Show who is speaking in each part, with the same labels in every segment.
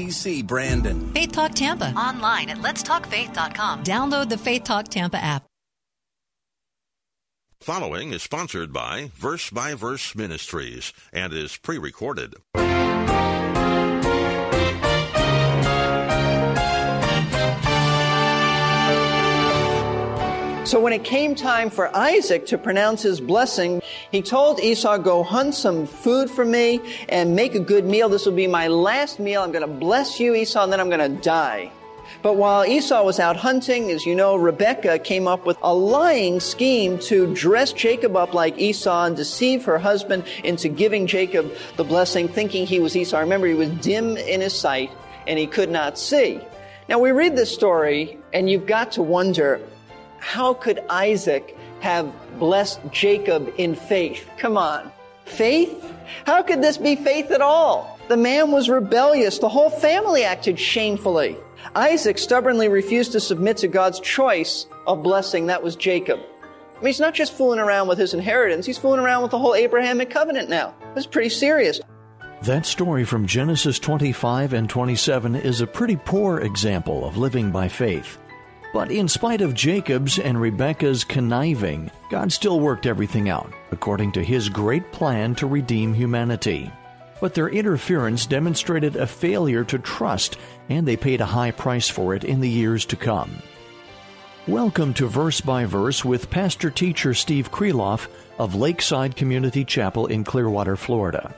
Speaker 1: DC Brandon.
Speaker 2: Faith Talk Tampa. Online at letstalkfaith.com. Download the Faith Talk Tampa app.
Speaker 3: Following is sponsored by Verse by Verse Ministries and is pre recorded.
Speaker 4: So when it came time for Isaac to pronounce his blessing, he told Esau, go hunt some food for me and make a good meal. This will be my last meal. I'm going to bless you, Esau, and then I'm going to die. But while Esau was out hunting, as you know, Rebekah came up with a lying scheme to dress Jacob up like Esau and deceive her husband into giving Jacob the blessing, thinking he was Esau. Remember, he was dim in his sight and he could not see. Now we read this story and you've got to wonder, how could Isaac have blessed Jacob in faith? Come on. Faith? How could this be faith at all? The man was rebellious. The whole family acted shamefully. Isaac stubbornly refused to submit to God's choice of blessing. That was Jacob. I mean, he's not just fooling around with his inheritance, he's fooling around with the whole Abrahamic covenant now. This is pretty serious.
Speaker 5: That story from Genesis 25 and 27 is a pretty poor example of living by faith. But in spite of Jacob's and Rebekah's conniving, God still worked everything out according to his great plan to redeem humanity. But their interference demonstrated a failure to trust, and they paid a high price for it in the years to come. Welcome to Verse by Verse with pastor teacher Steve Kreloff of Lakeside Community Chapel in Clearwater, Florida.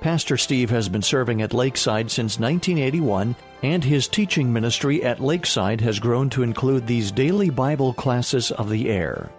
Speaker 5: Pastor Steve has been serving at Lakeside since 1981, and his teaching ministry at Lakeside has grown to include these daily Bible classes of the air.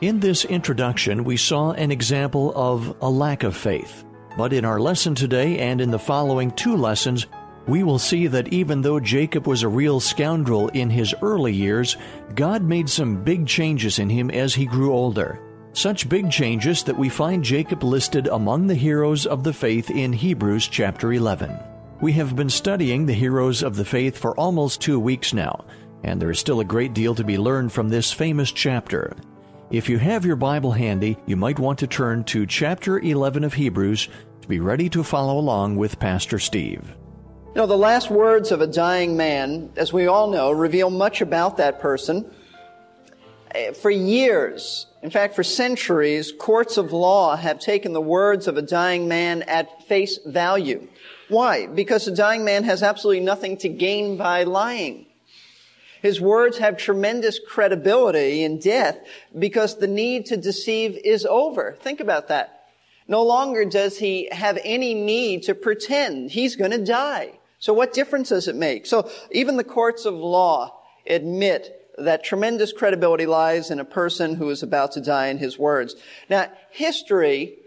Speaker 5: In this introduction, we saw an example of a lack of faith. But in our lesson today and in the following two lessons, we will see that even though Jacob was a real scoundrel in his early years, God made some big changes in him as he grew older. Such big changes that we find Jacob listed among the heroes of the faith in Hebrews chapter 11. We have been studying the heroes of the faith for almost two weeks now, and there is still a great deal to be learned from this famous chapter. If you have your Bible handy, you might want to turn to chapter 11 of Hebrews to be ready to follow along with Pastor Steve.
Speaker 4: You know, the last words of a dying man, as we all know, reveal much about that person. For years, in fact, for centuries, courts of law have taken the words of a dying man at face value. Why? Because a dying man has absolutely nothing to gain by lying. His words have tremendous credibility in death because the need to deceive is over. Think about that. No longer does he have any need to pretend he's going to die. So what difference does it make? So even the courts of law admit that tremendous credibility lies in a person who is about to die in his words. Now, history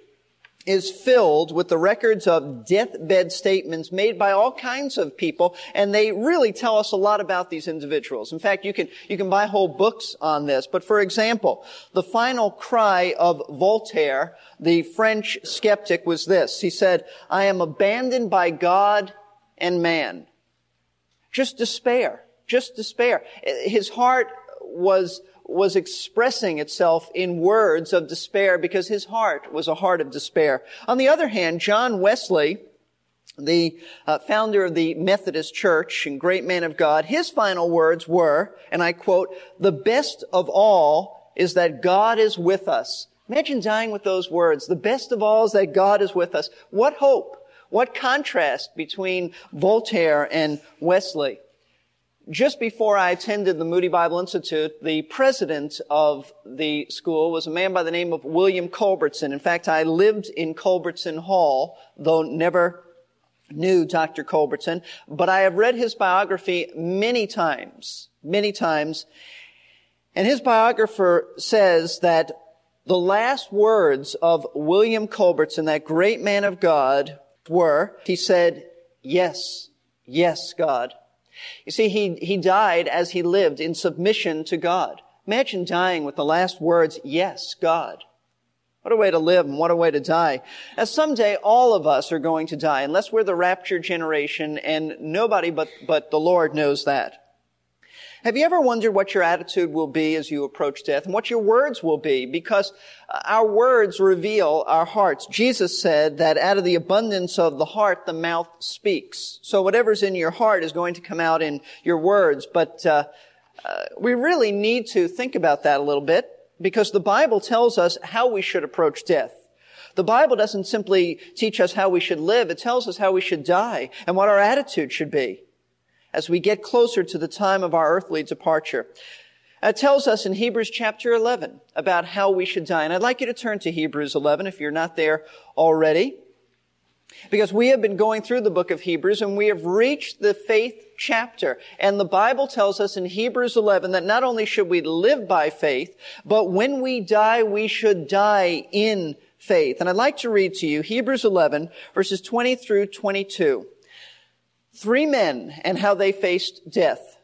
Speaker 4: is filled with the records of deathbed statements made by all kinds of people, and they really tell us a lot about these individuals. In fact, you can, you can buy whole books on this. But for example, the final cry of Voltaire, the French skeptic, was this. He said, I am abandoned by God and man. Just despair. Just despair. His heart was, was expressing itself in words of despair because his heart was a heart of despair. On the other hand, John Wesley, the uh, founder of the Methodist Church and great man of God, his final words were, and I quote, the best of all is that God is with us. Imagine dying with those words. The best of all is that God is with us. What hope? What contrast between Voltaire and Wesley? Just before I attended the Moody Bible Institute, the president of the school was a man by the name of William Culbertson. In fact, I lived in Culbertson Hall, though never knew Dr. Culbertson, but I have read his biography many times, many times. And his biographer says that the last words of William Culbertson, that great man of God, were, he said, yes, Yes, God. You see, he, he died as he lived in submission to God. Imagine dying with the last words, Yes, God. What a way to live and what a way to die. As someday all of us are going to die, unless we're the raptured generation, and nobody but, but the Lord knows that. Have you ever wondered what your attitude will be as you approach death and what your words will be? Because our words reveal our hearts. Jesus said that out of the abundance of the heart, the mouth speaks. So whatever's in your heart is going to come out in your words. But uh, uh, we really need to think about that a little bit because the Bible tells us how we should approach death. The Bible doesn't simply teach us how we should live, it tells us how we should die and what our attitude should be as we get closer to the time of our earthly departure. It tells us in Hebrews chapter 11 about how we should die. And I'd like you to turn to Hebrews 11 if you're not there already. Because we have been going through the book of Hebrews and we have reached the faith chapter. And the Bible tells us in Hebrews 11 that not only should we live by faith, but when we die, we should die in faith. And I'd like to read to you Hebrews 11 verses 20 through 22. Three men and how they faced death.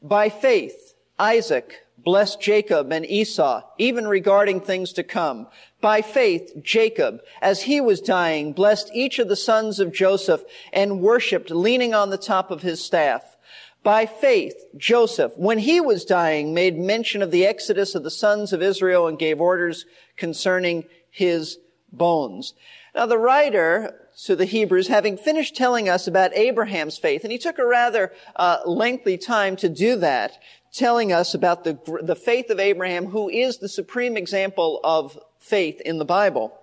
Speaker 4: By faith, Isaac blessed Jacob and Esau, even regarding things to come. By faith, Jacob, as he was dying, blessed each of the sons of Joseph and worshiped leaning on the top of his staff. By faith, Joseph, when he was dying, made mention of the exodus of the sons of Israel and gave orders concerning his bones. Now the writer to the Hebrews, having finished telling us about Abraham's faith, and he took a rather uh, lengthy time to do that, telling us about the, the faith of Abraham, who is the supreme example of faith in the Bible.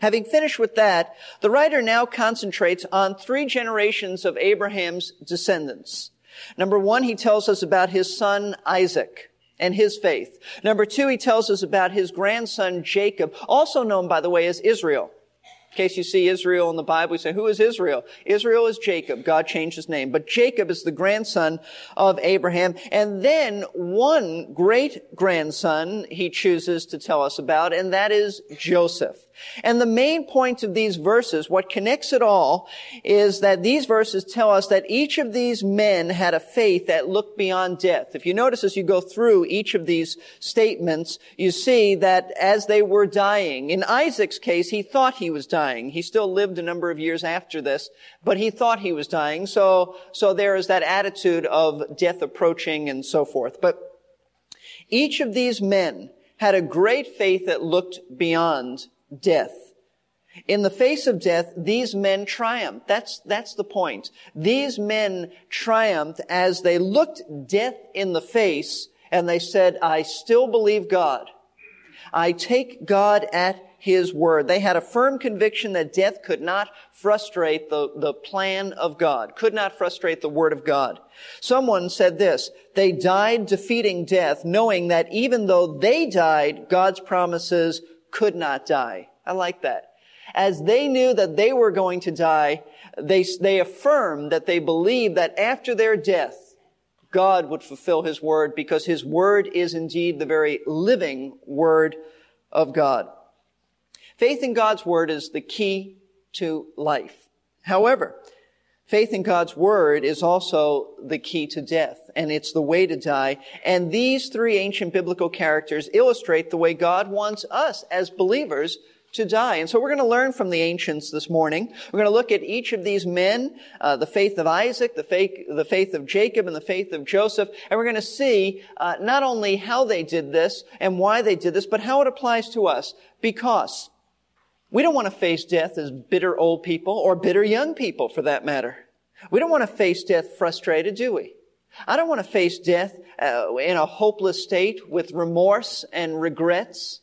Speaker 4: Having finished with that, the writer now concentrates on three generations of Abraham's descendants. Number one, he tells us about his son Isaac and his faith. Number two, he tells us about his grandson Jacob, also known, by the way, as Israel. In case you see Israel in the Bible, you say, who is Israel? Israel is Jacob. God changed his name. But Jacob is the grandson of Abraham. And then one great grandson he chooses to tell us about, and that is Joseph. And the main point of these verses, what connects it all, is that these verses tell us that each of these men had a faith that looked beyond death. If you notice as you go through each of these statements, you see that as they were dying, in Isaac's case, he thought he was dying. He still lived a number of years after this, but he thought he was dying. So, so there is that attitude of death approaching and so forth. But each of these men had a great faith that looked beyond death. In the face of death, these men triumphed. That's, that's the point. These men triumphed as they looked death in the face and they said, I still believe God. I take God at His word. They had a firm conviction that death could not frustrate the, the plan of God, could not frustrate the word of God. Someone said this, they died defeating death, knowing that even though they died, God's promises could not die. I like that. As they knew that they were going to die, they, they affirmed that they believed that after their death, God would fulfill His word because His word is indeed the very living word of God. Faith in God's word is the key to life. However, faith in God's word is also the key to death, and it's the way to die. And these three ancient biblical characters illustrate the way God wants us as believers to die. And so we're going to learn from the ancients this morning. We're going to look at each of these men, uh, the faith of Isaac, the faith, the faith of Jacob, and the faith of Joseph. And we're going to see uh, not only how they did this and why they did this, but how it applies to us. Because we don't want to face death as bitter old people or bitter young people for that matter. We don't want to face death frustrated, do we? I don't want to face death uh, in a hopeless state with remorse and regrets.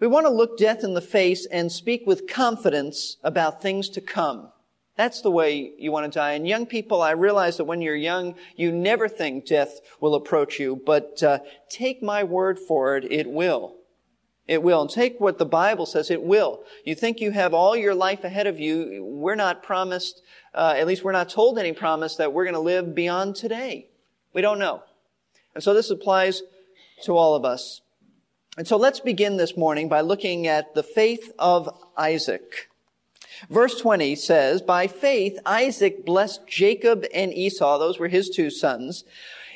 Speaker 4: We want to look death in the face and speak with confidence about things to come. That's the way you want to die. And young people, I realize that when you're young, you never think death will approach you, but uh, take my word for it, it will. It will. And take what the Bible says, it will. You think you have all your life ahead of you. We're not promised, uh, at least we're not told any promise that we're going to live beyond today. We don't know. And so this applies to all of us. And so let's begin this morning by looking at the faith of Isaac. Verse 20 says, By faith, Isaac blessed Jacob and Esau, those were his two sons,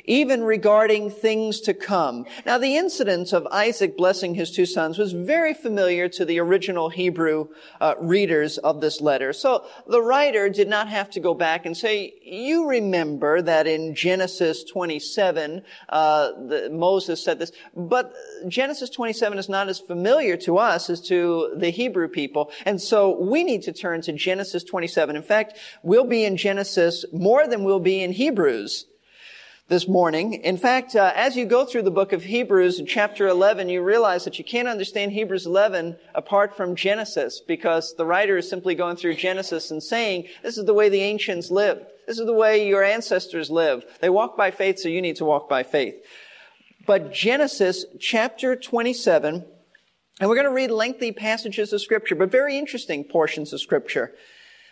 Speaker 4: even regarding things to come. Now, the incident of Isaac blessing his two sons was very familiar to the original Hebrew uh, readers of this letter. So the writer did not have to go back and say, you remember that in Genesis 27, uh, the, Moses said this, but Genesis 27 is not as familiar to us as to the Hebrew people. And so we need to turn to Genesis 27. In fact, we'll be in Genesis more than we'll be in Hebrews this morning. In fact, uh, as you go through the book of Hebrews, chapter 11, you realize that you can't understand Hebrews 11 apart from Genesis because the writer is simply going through Genesis and saying, this is the way the ancients lived. This is the way your ancestors lived. They walk by faith, so you need to walk by faith. But Genesis chapter 27, and we're going to read lengthy passages of scripture, but very interesting portions of scripture.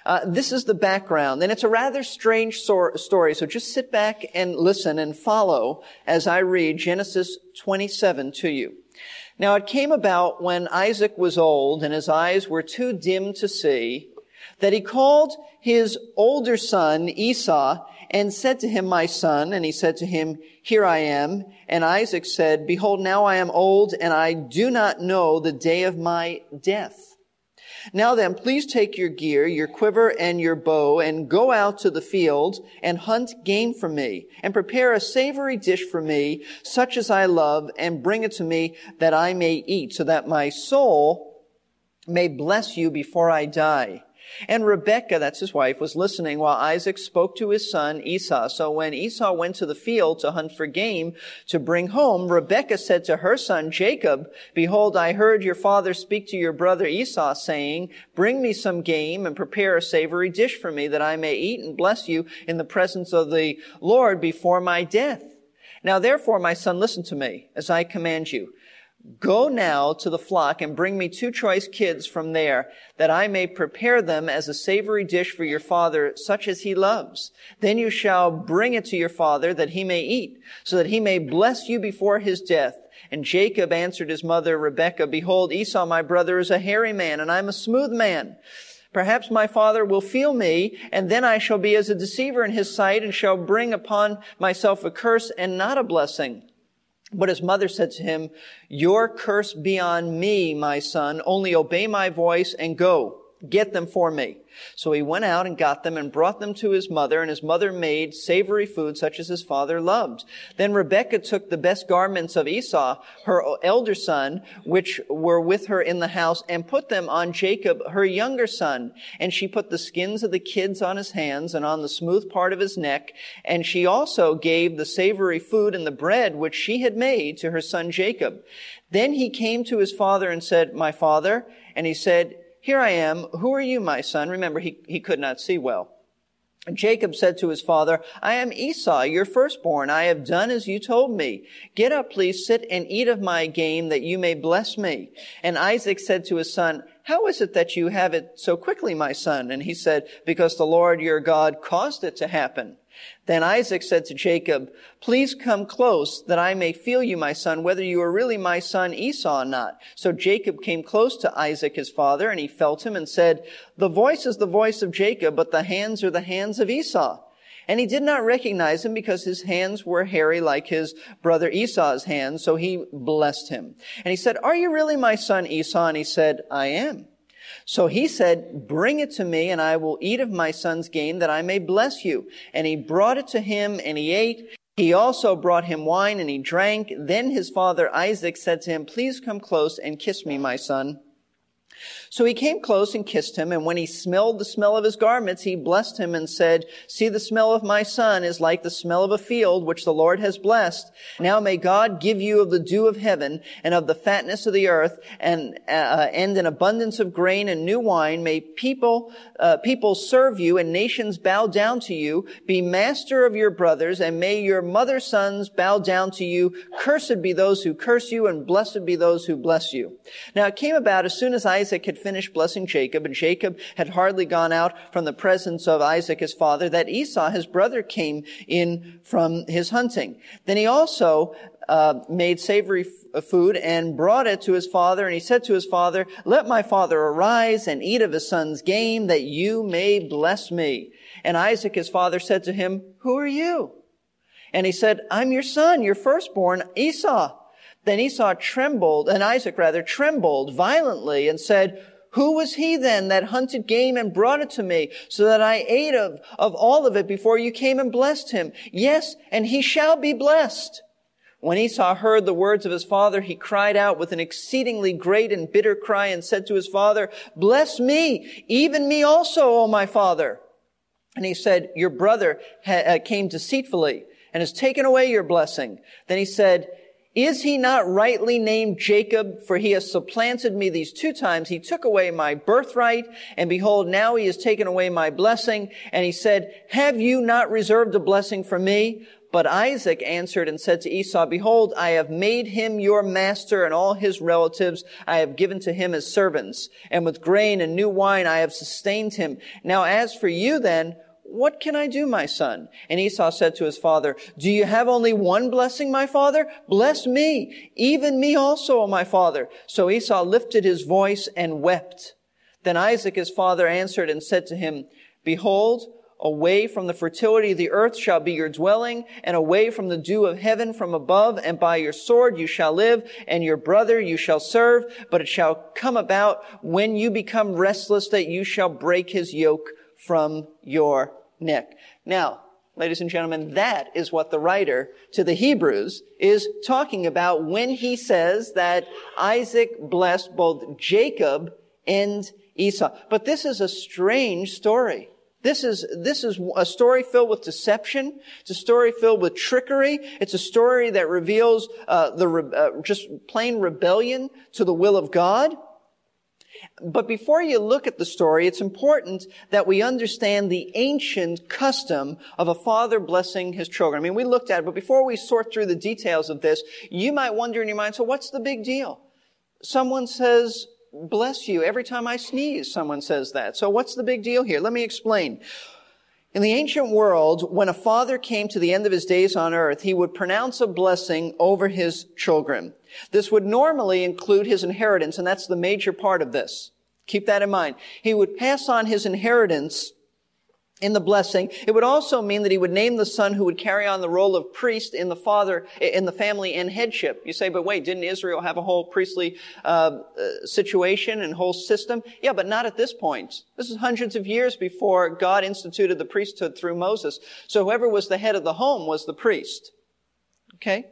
Speaker 4: Uh, this is the background, and it's a rather strange so- story. So just sit back and listen and follow as I read Genesis 27 to you. Now it came about when Isaac was old and his eyes were too dim to see that he called his older son Esau and said to him, my son, and he said to him, here I am. And Isaac said, behold, now I am old and I do not know the day of my death. Now then, please take your gear, your quiver and your bow and go out to the field and hunt game for me and prepare a savory dish for me, such as I love, and bring it to me that I may eat so that my soul may bless you before I die. And Rebekah, that's his wife, was listening while Isaac spoke to his son Esau. So when Esau went to the field to hunt for game to bring home, Rebekah said to her son Jacob, Behold, I heard your father speak to your brother Esau, saying, Bring me some game and prepare a savory dish for me that I may eat and bless you in the presence of the Lord before my death. Now therefore, my son, listen to me as I command you. Go now to the flock and bring me two choice kids from there, that I may prepare them as a savory dish for your father, such as he loves. Then you shall bring it to your father, that he may eat, so that he may bless you before his death. And Jacob answered his mother Rebekah, Behold, Esau my brother is a hairy man, and I'm a smooth man. Perhaps my father will feel me, and then I shall be as a deceiver in his sight, and shall bring upon myself a curse and not a blessing. But his mother said to him, Your curse be on me, my son. Only obey my voice and go. Get them for me. So he went out and got them and brought them to his mother, and his mother made savory food such as his father loved. Then Rebekah took the best garments of Esau, her elder son, which were with her in the house, and put them on Jacob, her younger son. And she put the skins of the kids on his hands and on the smooth part of his neck. And she also gave the savory food and the bread which she had made to her son Jacob. Then he came to his father and said, My father, and he said, here I am. Who are you, my son? Remember, he, he could not see well. Jacob said to his father, I am Esau, your firstborn. I have done as you told me. Get up, please, sit and eat of my game that you may bless me. And Isaac said to his son, How is it that you have it so quickly, my son? And he said, Because the Lord your God caused it to happen. Then Isaac said to Jacob, Please come close that I may feel you, my son, whether you are really my son Esau or not. So Jacob came close to Isaac, his father, and he felt him and said, The voice is the voice of Jacob, but the hands are the hands of Esau. And he did not recognize him because his hands were hairy like his brother Esau's hands, so he blessed him. And he said, Are you really my son Esau? And he said, I am. So he said, bring it to me and I will eat of my son's game that I may bless you. And he brought it to him and he ate. He also brought him wine and he drank. Then his father Isaac said to him, please come close and kiss me, my son. So he came close and kissed him, and when he smelled the smell of his garments, he blessed him and said, See, the smell of my son is like the smell of a field which the Lord has blessed. Now may God give you of the dew of heaven and of the fatness of the earth and, uh, and an abundance of grain and new wine. May people, uh, people serve you and nations bow down to you. Be master of your brothers and may your mother's sons bow down to you. Cursed be those who curse you and blessed be those who bless you. Now it came about as soon as Isaac had finished blessing Jacob, and Jacob had hardly gone out from the presence of Isaac his father, that Esau his brother came in from his hunting. Then he also uh, made savory f- uh, food and brought it to his father. And he said to his father, let my father arise and eat of his son's game that you may bless me. And Isaac, his father, said to him, who are you? And he said, I'm your son, your firstborn, Esau. Then Esau trembled, and Isaac rather trembled violently and said, who was he then that hunted game and brought it to me so that I ate of, of all of it before you came and blessed him? Yes, and he shall be blessed. When Esau heard the words of his father, he cried out with an exceedingly great and bitter cry and said to his father, Bless me, even me also, O my father. And he said, Your brother ha- uh, came deceitfully and has taken away your blessing. Then he said, is he not rightly named Jacob? For he has supplanted me these two times. He took away my birthright, and behold, now he has taken away my blessing. And he said, Have you not reserved a blessing for me? But Isaac answered and said to Esau, Behold, I have made him your master and all his relatives I have given to him as servants. And with grain and new wine I have sustained him. Now as for you then, what can I do, my son? And Esau said to his father, Do you have only one blessing, my father? Bless me, even me also, O my father. So Esau lifted his voice and wept. Then Isaac his father answered and said to him, Behold, away from the fertility of the earth shall be your dwelling, and away from the dew of heaven from above, and by your sword you shall live, and your brother you shall serve. But it shall come about when you become restless that you shall break his yoke from your neck. Now, ladies and gentlemen, that is what the writer to the Hebrews is talking about when he says that Isaac blessed both Jacob and Esau. But this is a strange story. This is, this is a story filled with deception. It's a story filled with trickery. It's a story that reveals uh, the uh, just plain rebellion to the will of God. But before you look at the story, it's important that we understand the ancient custom of a father blessing his children. I mean, we looked at it, but before we sort through the details of this, you might wonder in your mind, so what's the big deal? Someone says, bless you. Every time I sneeze, someone says that. So what's the big deal here? Let me explain. In the ancient world, when a father came to the end of his days on earth, he would pronounce a blessing over his children. This would normally include his inheritance, and that's the major part of this. Keep that in mind. He would pass on his inheritance in the blessing. It would also mean that he would name the son who would carry on the role of priest in the father, in the family and headship. You say, but wait, didn't Israel have a whole priestly uh, uh, situation and whole system? Yeah, but not at this point. This is hundreds of years before God instituted the priesthood through Moses. So whoever was the head of the home was the priest. Okay?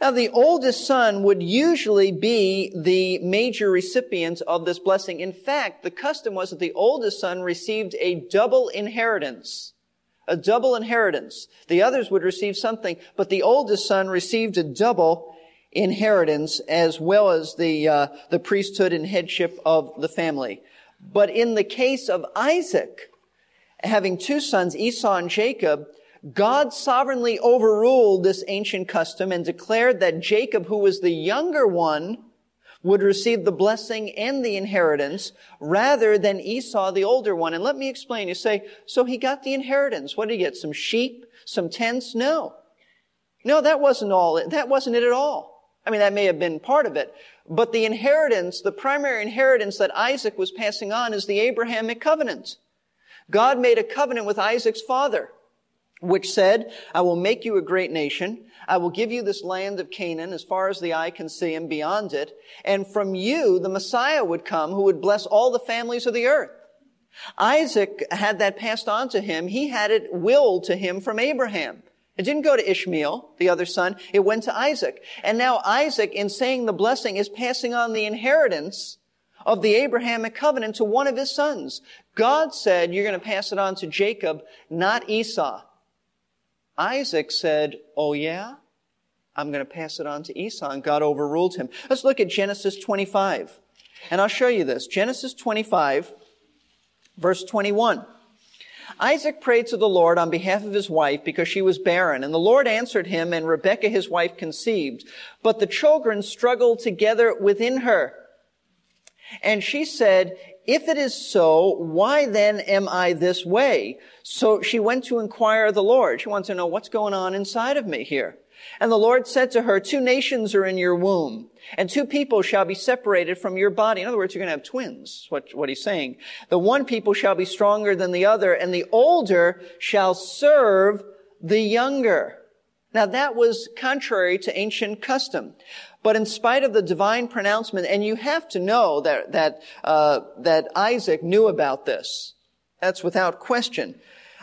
Speaker 4: Now, the oldest son would usually be the major recipient of this blessing. In fact, the custom was that the oldest son received a double inheritance. A double inheritance. The others would receive something, but the oldest son received a double inheritance as well as the, uh, the priesthood and headship of the family. But in the case of Isaac, having two sons, Esau and Jacob, God sovereignly overruled this ancient custom and declared that Jacob, who was the younger one, would receive the blessing and the inheritance rather than Esau, the older one. And let me explain. You say, so he got the inheritance. What did he get? Some sheep? Some tents? No. No, that wasn't all. That wasn't it at all. I mean, that may have been part of it. But the inheritance, the primary inheritance that Isaac was passing on is the Abrahamic covenant. God made a covenant with Isaac's father which said, I will make you a great nation. I will give you this land of Canaan as far as the eye can see and beyond it. And from you, the Messiah would come who would bless all the families of the earth. Isaac had that passed on to him. He had it willed to him from Abraham. It didn't go to Ishmael, the other son. It went to Isaac. And now Isaac, in saying the blessing, is passing on the inheritance of the Abrahamic covenant to one of his sons. God said, you're going to pass it on to Jacob, not Esau. Isaac said, Oh yeah? I'm going to pass it on to Esau, and God overruled him. Let's look at Genesis 25. And I'll show you this. Genesis 25, verse 21. Isaac prayed to the Lord on behalf of his wife because she was barren, and the Lord answered him, and Rebekah his wife conceived. But the children struggled together within her. And she said, if it is so, why then am I this way? So she went to inquire of the Lord. She wants to know what's going on inside of me here. And the Lord said to her, two nations are in your womb, and two people shall be separated from your body. In other words, you're going to have twins, what, what he's saying. The one people shall be stronger than the other, and the older shall serve the younger. Now that was contrary to ancient custom. But in spite of the divine pronouncement, and you have to know that, that, uh, that Isaac knew about this. That's without question.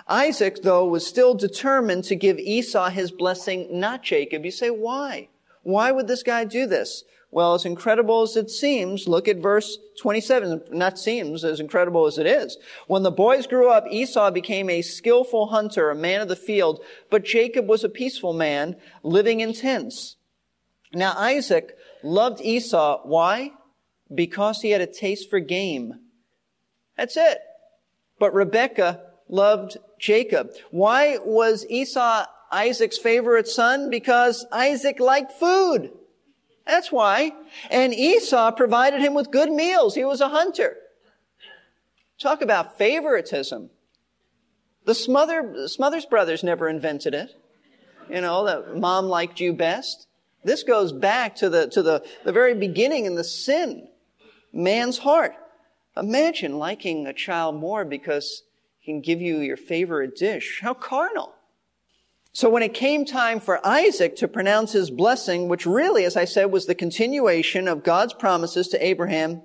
Speaker 4: Isaac, though, was still determined to give Esau his blessing, not Jacob. You say, why? Why would this guy do this? Well, as incredible as it seems, look at verse 27. Not seems, as incredible as it is. When the boys grew up, Esau became a skillful hunter, a man of the field, but Jacob was a peaceful man, living in tents. Now Isaac loved Esau. Why? Because he had a taste for game. That's it. But Rebekah loved Jacob. Why was Esau Isaac's favorite son? Because Isaac liked food. That's why. And Esau provided him with good meals. He was a hunter. Talk about favoritism. The Smother, Smothers brothers never invented it. You know, that mom liked you best. This goes back to the, to the, the very beginning in the sin. Man's heart. Imagine liking a child more because he can give you your favorite dish. How carnal. So when it came time for Isaac to pronounce his blessing, which really, as I said, was the continuation of God's promises to Abraham,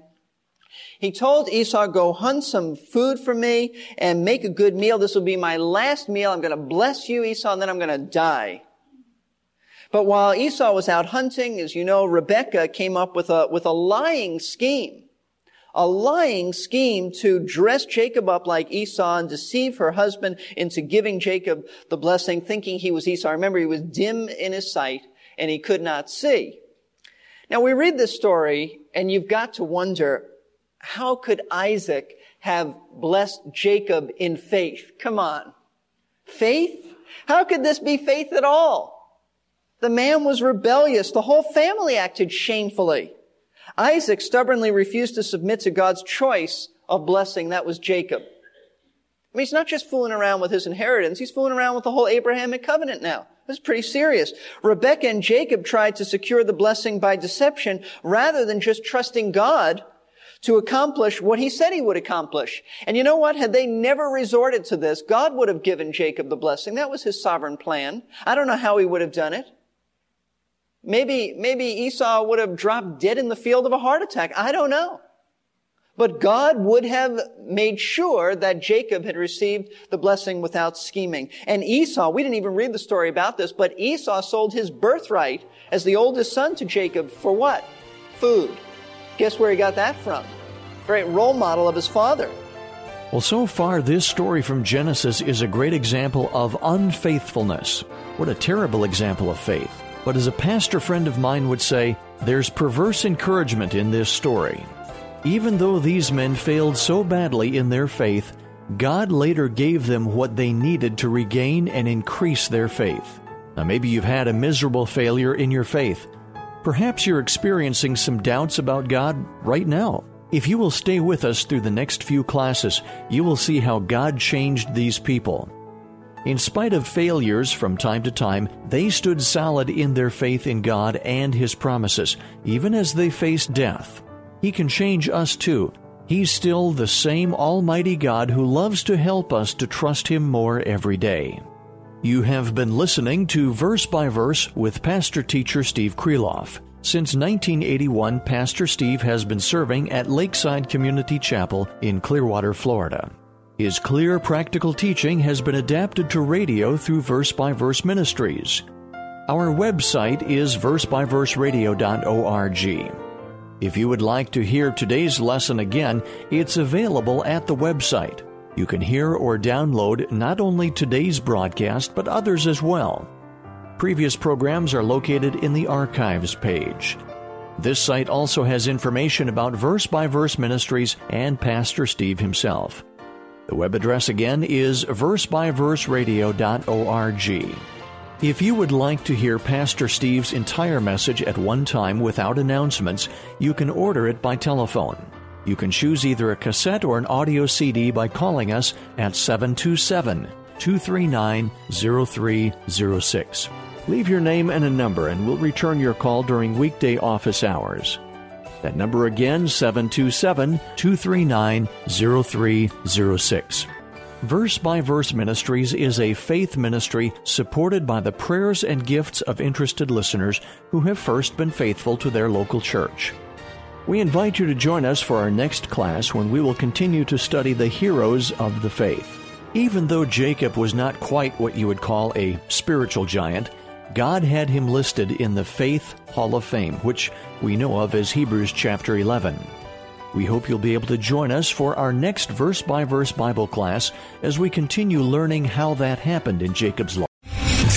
Speaker 4: he told Esau, go hunt some food for me and make a good meal. This will be my last meal. I'm going to bless you, Esau, and then I'm going to die. But while Esau was out hunting, as you know, Rebekah came up with a, with a lying scheme a lying scheme to dress Jacob up like Esau and deceive her husband into giving Jacob the blessing, thinking he was Esau. Remember, he was dim in his sight and he could not see. Now we read this story and you've got to wonder, how could Isaac have blessed Jacob in faith? Come on. Faith? How could this be faith at all? The man was rebellious. The whole family acted shamefully. Isaac stubbornly refused to submit to God's choice of blessing. That was Jacob. I mean, he's not just fooling around with his inheritance. He's fooling around with the whole Abrahamic covenant now. This is pretty serious. Rebecca and Jacob tried to secure the blessing by deception rather than just trusting God to accomplish what he said he would accomplish. And you know what? Had they never resorted to this, God would have given Jacob the blessing. That was his sovereign plan. I don't know how he would have done it. Maybe, maybe Esau would have dropped dead in the field of a heart attack. I don't know. But God would have made sure that Jacob had received the blessing without scheming. And Esau, we didn't even read the story about this, but Esau sold his birthright as the oldest son to Jacob for what? Food. Guess where he got that from? Great role model of his father.
Speaker 5: Well, so far, this story from Genesis is a great example of unfaithfulness. What a terrible example of faith. But as a pastor friend of mine would say, there's perverse encouragement in this story. Even though these men failed so badly in their faith, God later gave them what they needed to regain and increase their faith. Now, maybe you've had a miserable failure in your faith. Perhaps you're experiencing some doubts about God right now. If you will stay with us through the next few classes, you will see how God changed these people. In spite of failures from time to time, they stood solid in their faith in God and His promises, even as they faced death. He can change us too. He's still the same Almighty God who loves to help us to trust Him more every day. You have been listening to Verse by Verse with Pastor Teacher Steve Kreloff. Since 1981, Pastor Steve has been serving at Lakeside Community Chapel in Clearwater, Florida. His clear, practical teaching has been adapted to radio through Verse by Verse Ministries. Our website is versebyverseradio.org. If you would like to hear today's lesson again, it's available at the website. You can hear or download not only today's broadcast, but others as well. Previous programs are located in the Archives page. This site also has information about Verse by Verse Ministries and Pastor Steve himself. The web address again is versebyverseradio.org. If you would like to hear Pastor Steve's entire message at one time without announcements, you can order it by telephone. You can choose either a cassette or an audio CD by calling us at 727 239 0306. Leave your name and a number, and we'll return your call during weekday office hours. That number again, 727 239 0306. Verse by Verse Ministries is a faith ministry supported by the prayers and gifts of interested listeners who have first been faithful to their local church. We invite you to join us for our next class when we will continue to study the heroes of the faith. Even though Jacob was not quite what you would call a spiritual giant, God had him listed in the Faith Hall of Fame, which we know of as Hebrews chapter 11. We hope you'll be able to join us for our next verse by verse Bible class as we continue learning how that happened in Jacob's life.